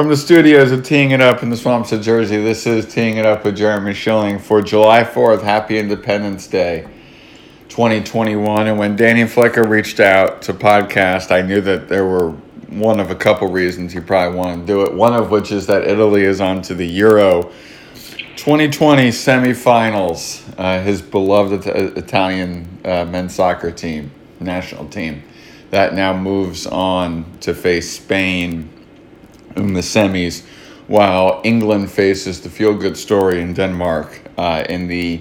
From the studios of Teeing It Up in the Swamps of Jersey, this is Teeing It Up with Jeremy Schilling for July 4th. Happy Independence Day 2021. And when Danny Flecker reached out to podcast, I knew that there were one of a couple reasons he probably wanted to do it. One of which is that Italy is on to the Euro 2020 semifinals, uh, his beloved Italian uh, men's soccer team, national team, that now moves on to face Spain in the semis, while England faces the feel good story in Denmark uh, in the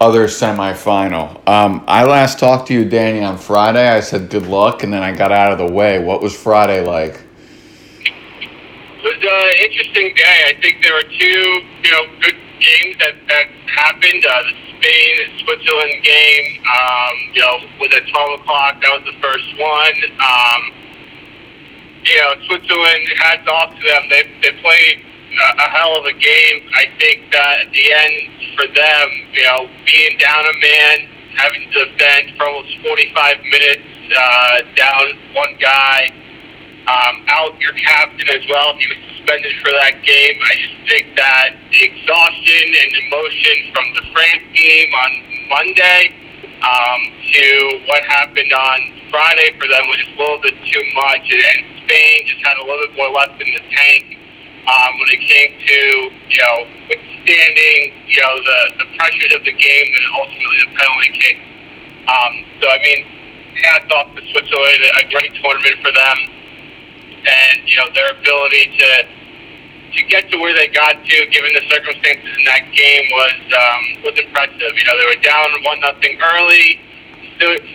other semifinal. Um, I last talked to you, Danny, on Friday. I said good luck, and then I got out of the way. What was Friday like? It was an uh, interesting day. I think there were two, you know, good games that, that happened. Uh, the Spain Switzerland game, um, you know, was at 12 o'clock. That was the first one. Um, you know, Switzerland, hats off to them. They, they played a, a hell of a game. I think that at the end for them, you know, being down a man, having to defend for almost 45 minutes, uh, down one guy, um, out your captain as well. He was suspended for that game. I just think that the exhaustion and emotion from the France game on Monday um, to what happened on Friday for them was just a little bit too much. And Spain just had a little bit more left in the tank um, when it came to, you know, withstanding, you know, the, the pressures of the game and ultimately the penalty kick. Um, so, I mean, hats off to Switzerland, a great tournament for them and you know their ability to to get to where they got to, given the circumstances in that game, was um, was impressive. You know, they were down one nothing early,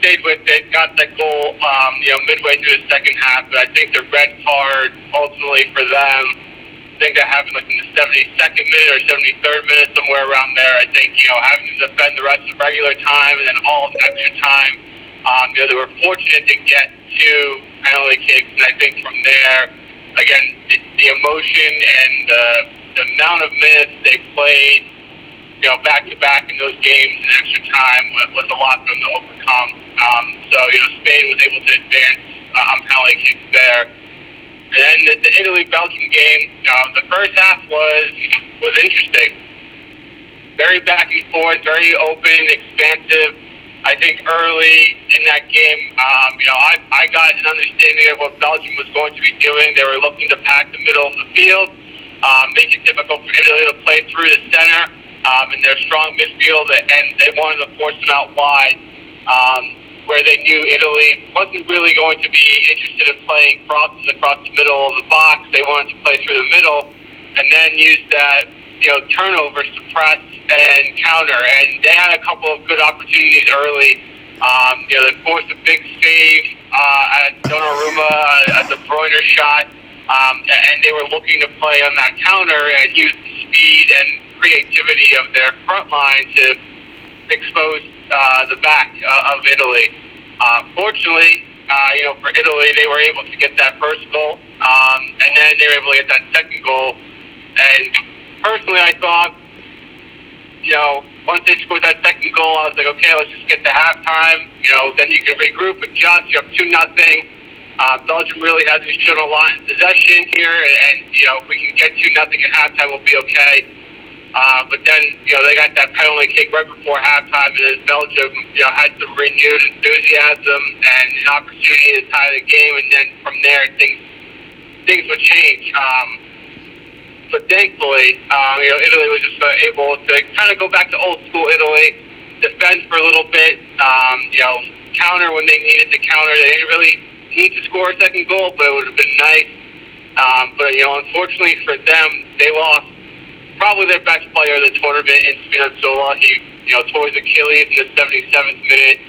stayed with it, got that goal, um, you know, midway through the second half. But I think the red card ultimately for them, I think that happened like in the 72nd minute or 73rd minute, somewhere around there. I think you know having to defend the rest of regular time and then all of extra time. Um, you know, they were fortunate to get to penalty kicks, and I think from there, again, the, the emotion and the, the amount of minutes they played, you know, back to back in those games in extra time was a lot for them to overcome. Um, so, you know, Spain was able to advance uh, on penalty kicks there. And then the, the Italy Belgium game, uh, the first half was was interesting. Very back and forth, very open, expansive I think early in that game, um, you know, I, I got an understanding of what Belgium was going to be doing. They were looking to pack the middle of the field, um, make it difficult for Italy to play through the center um, in their strong midfield, and they wanted to force them out wide, um, where they knew Italy wasn't really going to be interested in playing crosses across the middle of the box. They wanted to play through the middle, and then use that, you know, turnover to press and counter. And they had a couple of good opportunities early. Um, you know, they forced a big save uh, at Donnarumma, uh, at De Bruyne shot, um, and they were looking to play on that counter and use the speed and creativity of their front line to expose uh, the back uh, of Italy. Uh, fortunately, uh, you know, for Italy, they were able to get that first goal, um, and then they were able to get that second goal. And personally, I thought you know, once they scored that second goal, I was like, okay, let's just get to halftime. You know, then you can regroup, adjust. You have two nothing. Uh, Belgium really hasn't shown a lot in possession here, and, and you know, if we can get two nothing at halftime, we'll be okay. Uh, but then, you know, they got that penalty kick right before halftime, and Belgium, you know, had some renewed enthusiasm and an opportunity to tie the game, and then from there, things things would change. Um, but thankfully, um, you know, Italy was just uh, able to kind of go back to old school Italy, defend for a little bit, um, you know, counter when they needed to counter. They didn't really need to score a second goal, but it would have been nice. Um, but you know, unfortunately for them, they lost probably their best player of the tournament in Spinazzola. He, you know, tore his Achilles in the 77th minute.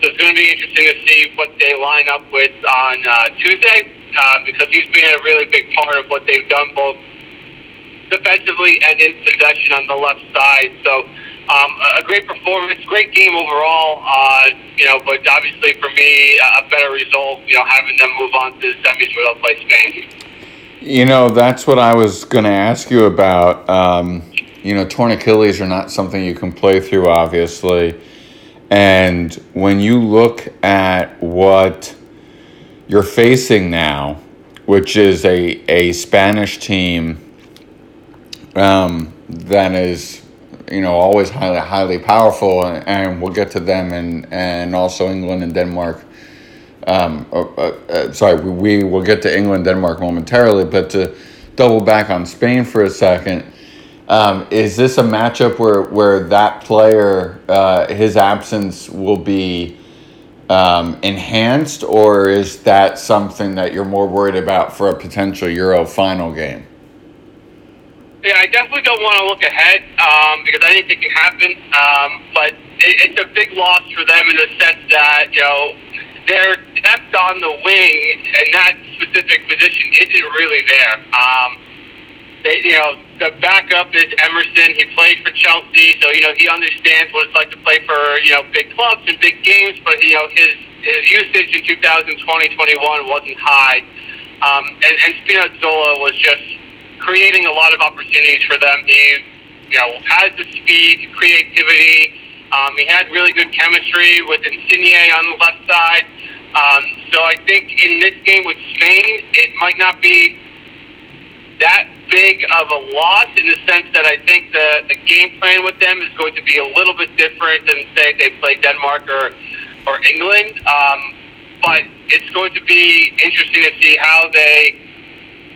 So it's going to be interesting to see what they line up with on uh, Tuesday uh, because he's been a really big part of what they've done both defensively and in possession on the left side. So um, a great performance, great game overall. Uh, you know, but obviously for me, a better result. You know, having them move on to the semis where they'll play Spain. You know, that's what I was going to ask you about. Um, you know, torn Achilles are not something you can play through, obviously. And when you look at what you're facing now, which is a, a Spanish team um, that is, you know, always highly highly powerful, and, and we'll get to them and and also England and Denmark. Um, uh, uh, uh, sorry, we, we will get to England, Denmark momentarily, but to double back on Spain for a second. Um, is this a matchup where, where that player, uh, his absence will be um, enhanced, or is that something that you're more worried about for a potential Euro final game? Yeah, I definitely don't want to look ahead um, because anything can happen. Um, but it, it's a big loss for them in the sense that you know their depth on the wing and that specific position isn't really there. Um, they, you know, the backup is Emerson. He played for Chelsea, so you know he understands what it's like to play for you know big clubs and big games. But you know his his usage in 2020, 21 wasn't high, um, and, and Spinazzola was just creating a lot of opportunities for them. He you know has the speed, creativity. Um, he had really good chemistry with Insigne on the left side. Um, so I think in this game with Spain, it might not be that big of a loss in the sense that I think the, the game plan with them is going to be a little bit different than say they play Denmark or or England. Um, but it's going to be interesting to see how they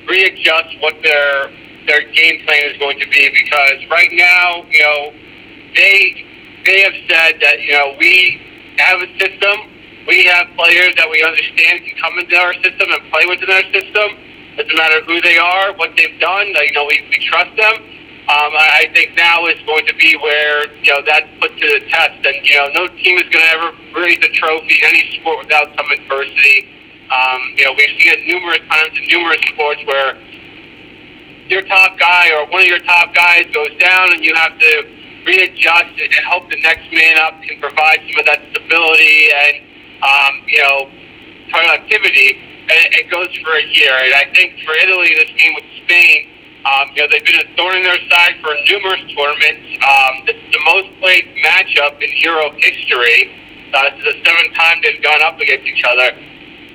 readjust what their their game plan is going to be because right now, you know, they they have said that you know we have a system, we have players that we understand can come into our system and play within our system doesn't matter who they are, what they've done. You know, we, we trust them. Um, I think now is going to be where you know that's put to the test, and you know no team is going to ever raise a trophy in any sport without some adversity. Um, you know we've seen it numerous times in numerous sports where your top guy or one of your top guys goes down, and you have to readjust and hope the next man up can provide some of that stability and um, you know productivity and it goes for a year. And I think for Italy, this game with Spain, um, you know, they've been a thorn in their side for numerous tournaments. Um, this is the most played matchup in Euro history. Uh, this is the seventh time they've gone up against each other.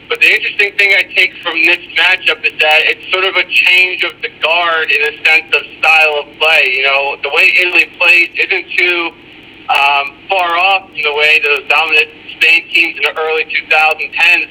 But the interesting thing I take from this matchup is that it's sort of a change of the guard in a sense of style of play. You know, the way Italy plays isn't too um, far off from the way those dominant Spain teams in the early 2010s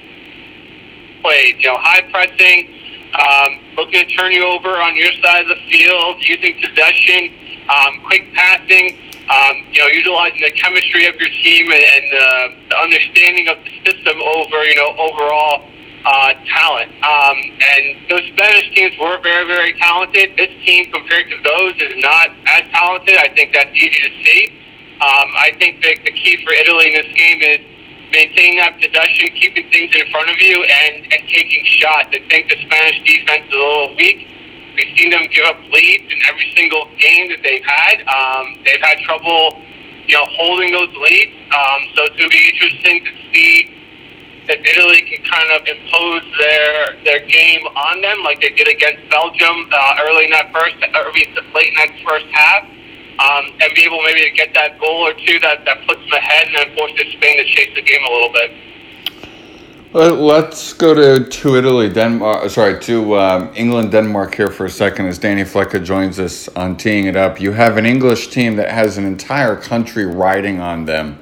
played. You know, high pressing, um, looking to turn you over on your side of the field, using possession, um, quick passing. Um, you know, utilizing the chemistry of your team and, and uh, the understanding of the system over you know overall uh, talent. Um, and those Spanish teams were very, very talented. This team, compared to those, is not as talented. I think that's easy to see. Um, I think that the key for Italy in this game is maintaining that possession, keeping things in front of you, and, and taking shots. I think the Spanish defense is a little weak. We've seen them give up leads in every single game that they've had. Um, they've had trouble, you know, holding those leads. Um, so it's going to be interesting to see if Italy can kind of impose their their game on them, like they did against Belgium uh, early in that first, or late in that first half um, and be able maybe to get that goal or two that, that puts them ahead and then forces Spain to chase the game a little bit. Let's go to, to Italy, Denmark. Sorry, to um, England, Denmark here for a second as Danny Flecker joins us on teeing it up. You have an English team that has an entire country riding on them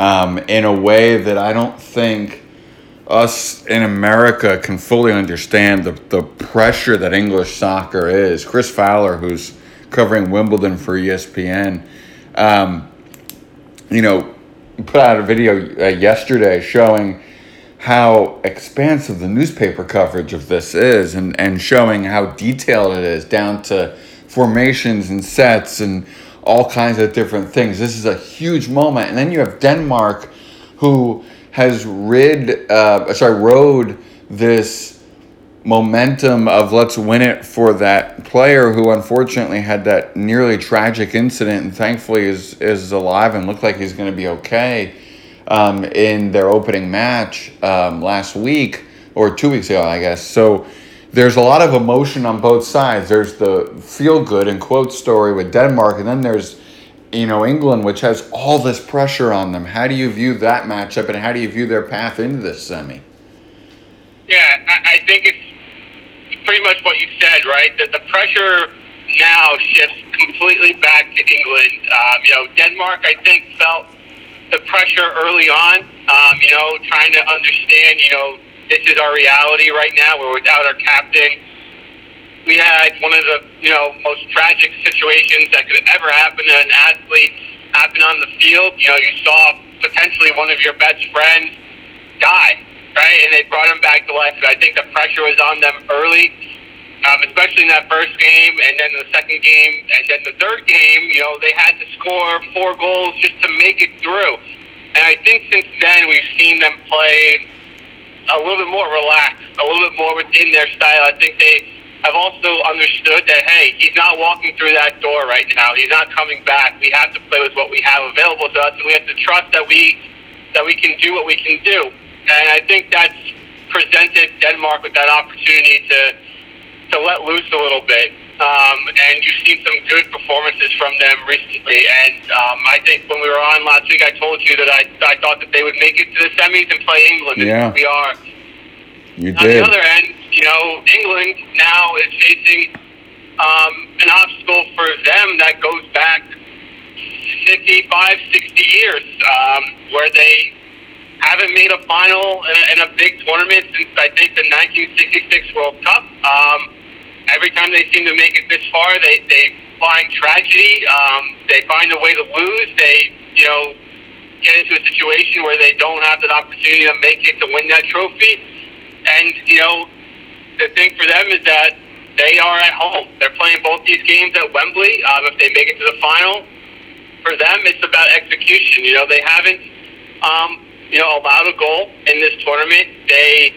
um, in a way that I don't think us in America can fully understand the, the pressure that English soccer is. Chris Fowler, who's covering Wimbledon for ESPN, um, you know, put out a video uh, yesterday showing how expansive the newspaper coverage of this is and, and showing how detailed it is down to formations and sets and all kinds of different things. This is a huge moment. And then you have Denmark who has rid, uh, sorry, rode this momentum of let's win it for that player who unfortunately had that nearly tragic incident and thankfully is is alive and looked like he's going to be okay um, in their opening match um, last week or two weeks ago, I guess. So there's a lot of emotion on both sides. There's the feel good and quote story with Denmark, and then there's you know England, which has all this pressure on them. How do you view that matchup, and how do you view their path into this semi? Yeah, I, think it's pretty much what you said, right? That the pressure now shifts completely back to England. Um, you know, Denmark, I think, felt the pressure early on. Um, you know, trying to understand, you know, this is our reality right now. We're without our captain. We had one of the, you know, most tragic situations that could ever happen to an athlete happen on the field. You know, you saw potentially one of your best friends die, right? And they brought him back to life. And I think the pressure was on them early um, especially in that first game, and then the second game, and then the third game. You know, they had to score four goals just to make it through. And I think since then we've seen them play a little bit more relaxed, a little bit more within their style. I think they have also understood that hey, he's not walking through that door right now. He's not coming back. We have to play with what we have available to us, and we have to trust that we that we can do what we can do. And I think that's presented Denmark with that opportunity to to let loose a little bit. Um, and you've seen some good performances from them recently. And um, I think when we were on last week, I told you that I, I thought that they would make it to the semis and play England. Yeah. And we are. You on did. the other end, you know, England now is facing um, an obstacle for them that goes back 55, 60 years, um, where they haven't made a final in a, in a big tournament since I think the 1966 World Cup. Um, every time they seem to make it this far, they they find tragedy. Um, they find a way to lose. They you know get into a situation where they don't have that opportunity to make it to win that trophy. And you know the thing for them is that they are at home. They're playing both these games at Wembley. Um, if they make it to the final, for them it's about execution. You know they haven't um, you know allowed a goal in this tournament. They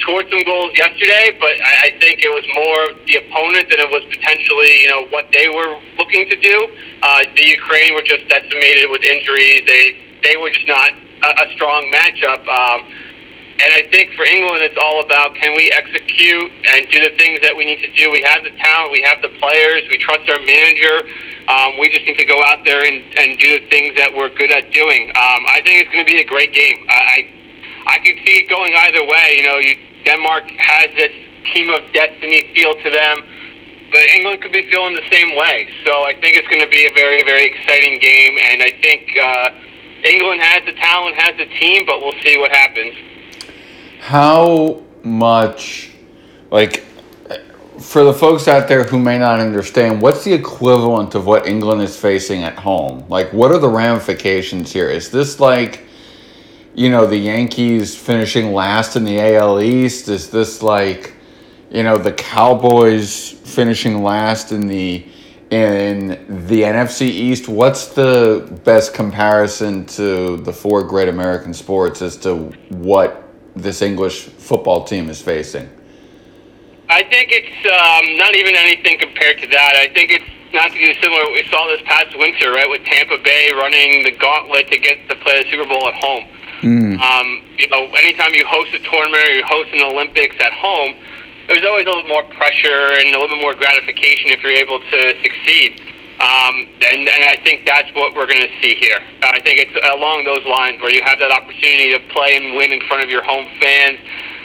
scored some goals yesterday, but I, I think it was more the opponent than it was potentially, you know, what they were looking to do. Uh, the Ukraine were just decimated with injuries. They they were just not a, a strong matchup. Um, and I think for England, it's all about can we execute and do the things that we need to do. We have the talent, we have the players, we trust our manager. Um, we just need to go out there and, and do the things that we're good at doing. Um, I think it's going to be a great game. I, I could see it going either way. You know, you, Denmark has this team of destiny feel to them, but England could be feeling the same way. So I think it's going to be a very, very exciting game, and I think uh, England has the talent, has the team, but we'll see what happens. How much, like, for the folks out there who may not understand, what's the equivalent of what England is facing at home? Like, what are the ramifications here? Is this like, you know, the Yankees finishing last in the AL East? Is this like, you know, the Cowboys finishing last in the in the NFC East? What's the best comparison to the four great American sports as to what this English football team is facing? I think it's um, not even anything compared to that. I think it's not too similar. We saw this past winter, right, with Tampa Bay running the gauntlet to get to play the Super Bowl at home. Mm. Um, you know, anytime you host a tournament or you host an Olympics at home, there's always a little more pressure and a little bit more gratification if you're able to succeed. Um, and, and I think that's what we're going to see here. I think it's along those lines where you have that opportunity to play and win in front of your home fans.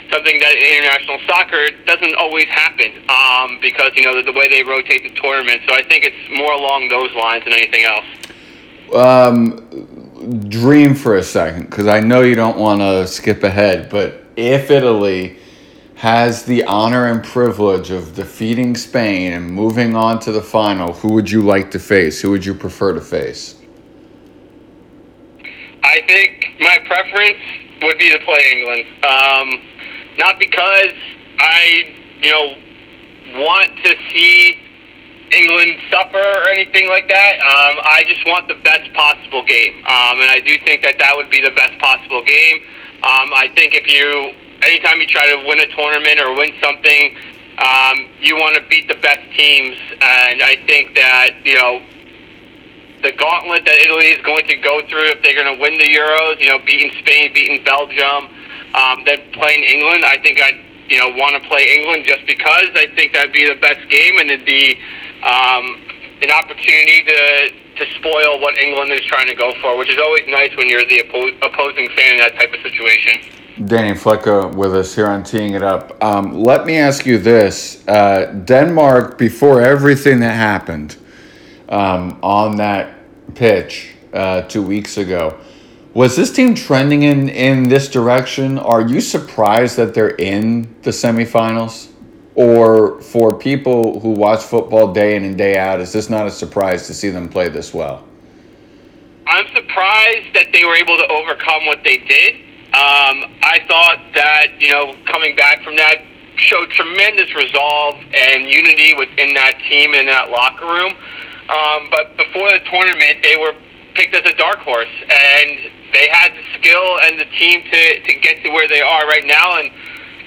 Something that in international soccer doesn't always happen um, because you know the, the way they rotate the tournament. So I think it's more along those lines than anything else. Um, dream for a second, because I know you don't want to skip ahead, but if Italy has the honor and privilege of defeating Spain and moving on to the final, who would you like to face? Who would you prefer to face? I think my preference would be to play England. Um, not because I, you know, want to see England suffer or anything like that. Um, I just want the best possible game, um, and I do think that that would be the best possible game. Um, I think if you, anytime you try to win a tournament or win something, um, you want to beat the best teams, and I think that you know the gauntlet that Italy is going to go through if they're going to win the Euros, you know, beating Spain, beating Belgium, um, then playing England. I think I'd you know want to play England just because I think that'd be the best game and it'd be um, an opportunity to to spoil what England is trying to go for, which is always nice when you're the oppo- opposing fan in that type of situation. Danny Flecker with us here on Teeing It Up. Um, let me ask you this. Uh, Denmark, before everything that happened um, on that pitch uh, two weeks ago, was this team trending in, in this direction? Are you surprised that they're in the semifinals? Or for people who watch football day in and day out, is this not a surprise to see them play this well? I'm surprised that they were able to overcome what they did. Um, I thought that, you know, coming back from that showed tremendous resolve and unity within that team in that locker room. Um, but before the tournament, they were picked as a dark horse, and they had the skill and the team to, to get to where they are right now. And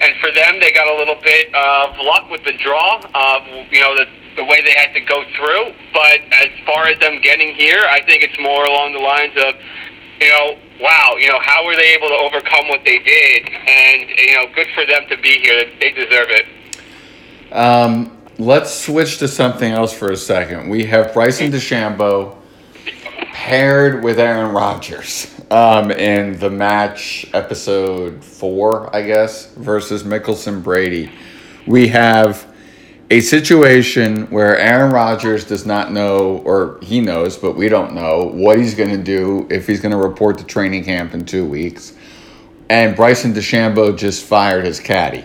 and for them, they got a little bit of luck with the draw of you know the the way they had to go through. But as far as them getting here, I think it's more along the lines of you know wow, you know, how were they able to overcome what they did? And, you know, good for them to be here. They deserve it. Um, let's switch to something else for a second. We have Bryson DeChambeau paired with Aaron Rodgers um, in the match episode four, I guess, versus Mickelson Brady. We have a situation where Aaron Rodgers does not know, or he knows, but we don't know what he's going to do if he's going to report to training camp in two weeks. And Bryson DeChambeau just fired his caddy,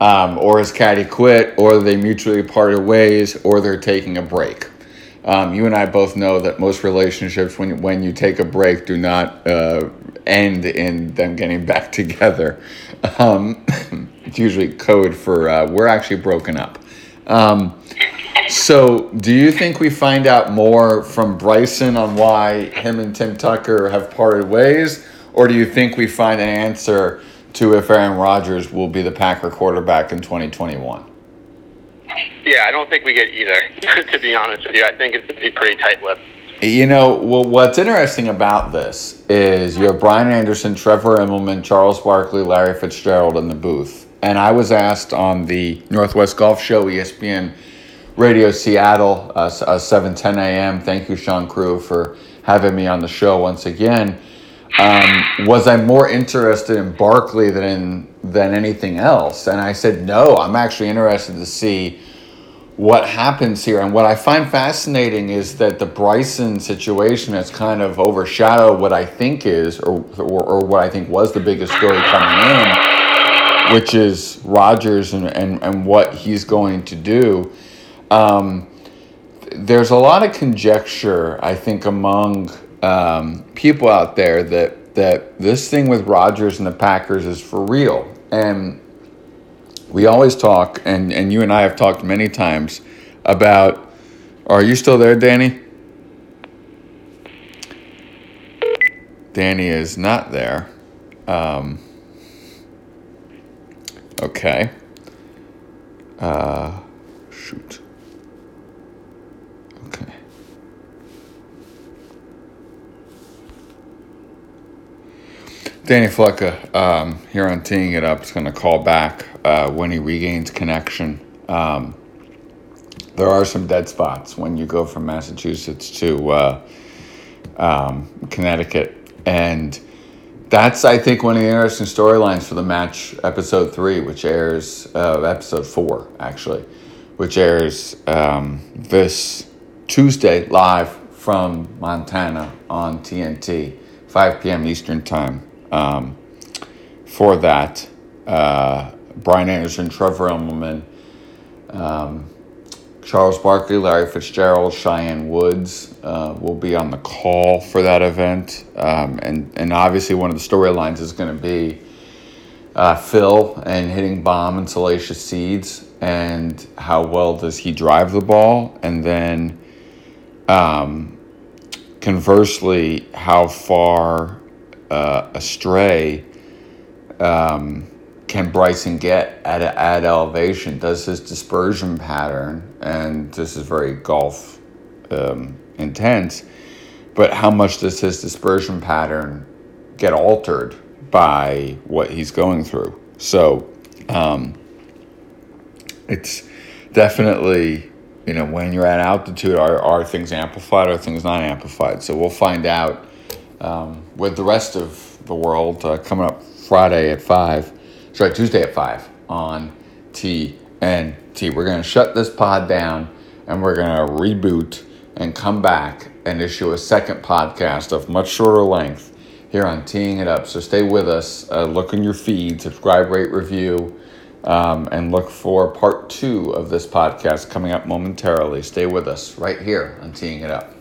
um, or his caddy quit, or they mutually parted ways, or they're taking a break. Um, you and I both know that most relationships, when when you take a break, do not uh, end in them getting back together. Um, it's usually code for uh, we're actually broken up. Um, so, do you think we find out more from Bryson on why him and Tim Tucker have parted ways, or do you think we find an answer to if Aaron Rodgers will be the Packer quarterback in 2021? Yeah, I don't think we get either, to be honest with you. I think it's going to be pretty tight lipped. You know, well, what's interesting about this is you have Brian Anderson, Trevor Immelman, Charles Barkley, Larry Fitzgerald in the booth. And I was asked on the Northwest Golf Show, ESPN Radio Seattle, uh, uh, 7 10 a.m. Thank you, Sean Crew, for having me on the show once again. Um, was I more interested in Barkley than in, than anything else? And I said, no, I'm actually interested to see what happens here. And what I find fascinating is that the Bryson situation has kind of overshadowed what I think is, or, or, or what I think was the biggest story coming in which is Rodgers and, and, and what he's going to do. Um, there's a lot of conjecture, I think, among um, people out there that that this thing with Rodgers and the Packers is for real. And we always talk, and, and you and I have talked many times about. Are you still there, Danny? Danny is not there. Um, Okay. Uh, shoot. Okay. Danny Flecker um, here on Teeing It Up is going to call back uh, when he regains connection. Um, there are some dead spots when you go from Massachusetts to uh, um, Connecticut. And that's I think one of the interesting storylines for the match episode three, which airs uh, episode four actually, which airs um, this Tuesday live from Montana on TNT, 5 p.m. Eastern time. Um, for that, uh, Brian Anderson, Trevor Immelman, um, Charles Barkley, Larry Fitzgerald, Cheyenne Woods uh, will be on the call for that event. Um, and, and obviously, one of the storylines is going to be uh, Phil and hitting bomb and salacious seeds, and how well does he drive the ball? And then, um, conversely, how far uh, astray. Um, can Bryson get at at elevation? Does his dispersion pattern, and this is very golf um, intense, but how much does his dispersion pattern get altered by what he's going through? So um, it's definitely, you know, when you're at altitude, are, are things amplified or are things not amplified? So we'll find out um, with the rest of the world uh, coming up Friday at 5. Sorry, Tuesday at 5 on TNT. We're going to shut this pod down and we're going to reboot and come back and issue a second podcast of much shorter length here on Teeing It Up. So stay with us. Uh, look in your feed, subscribe, rate, review, um, and look for part two of this podcast coming up momentarily. Stay with us right here on Teeing It Up.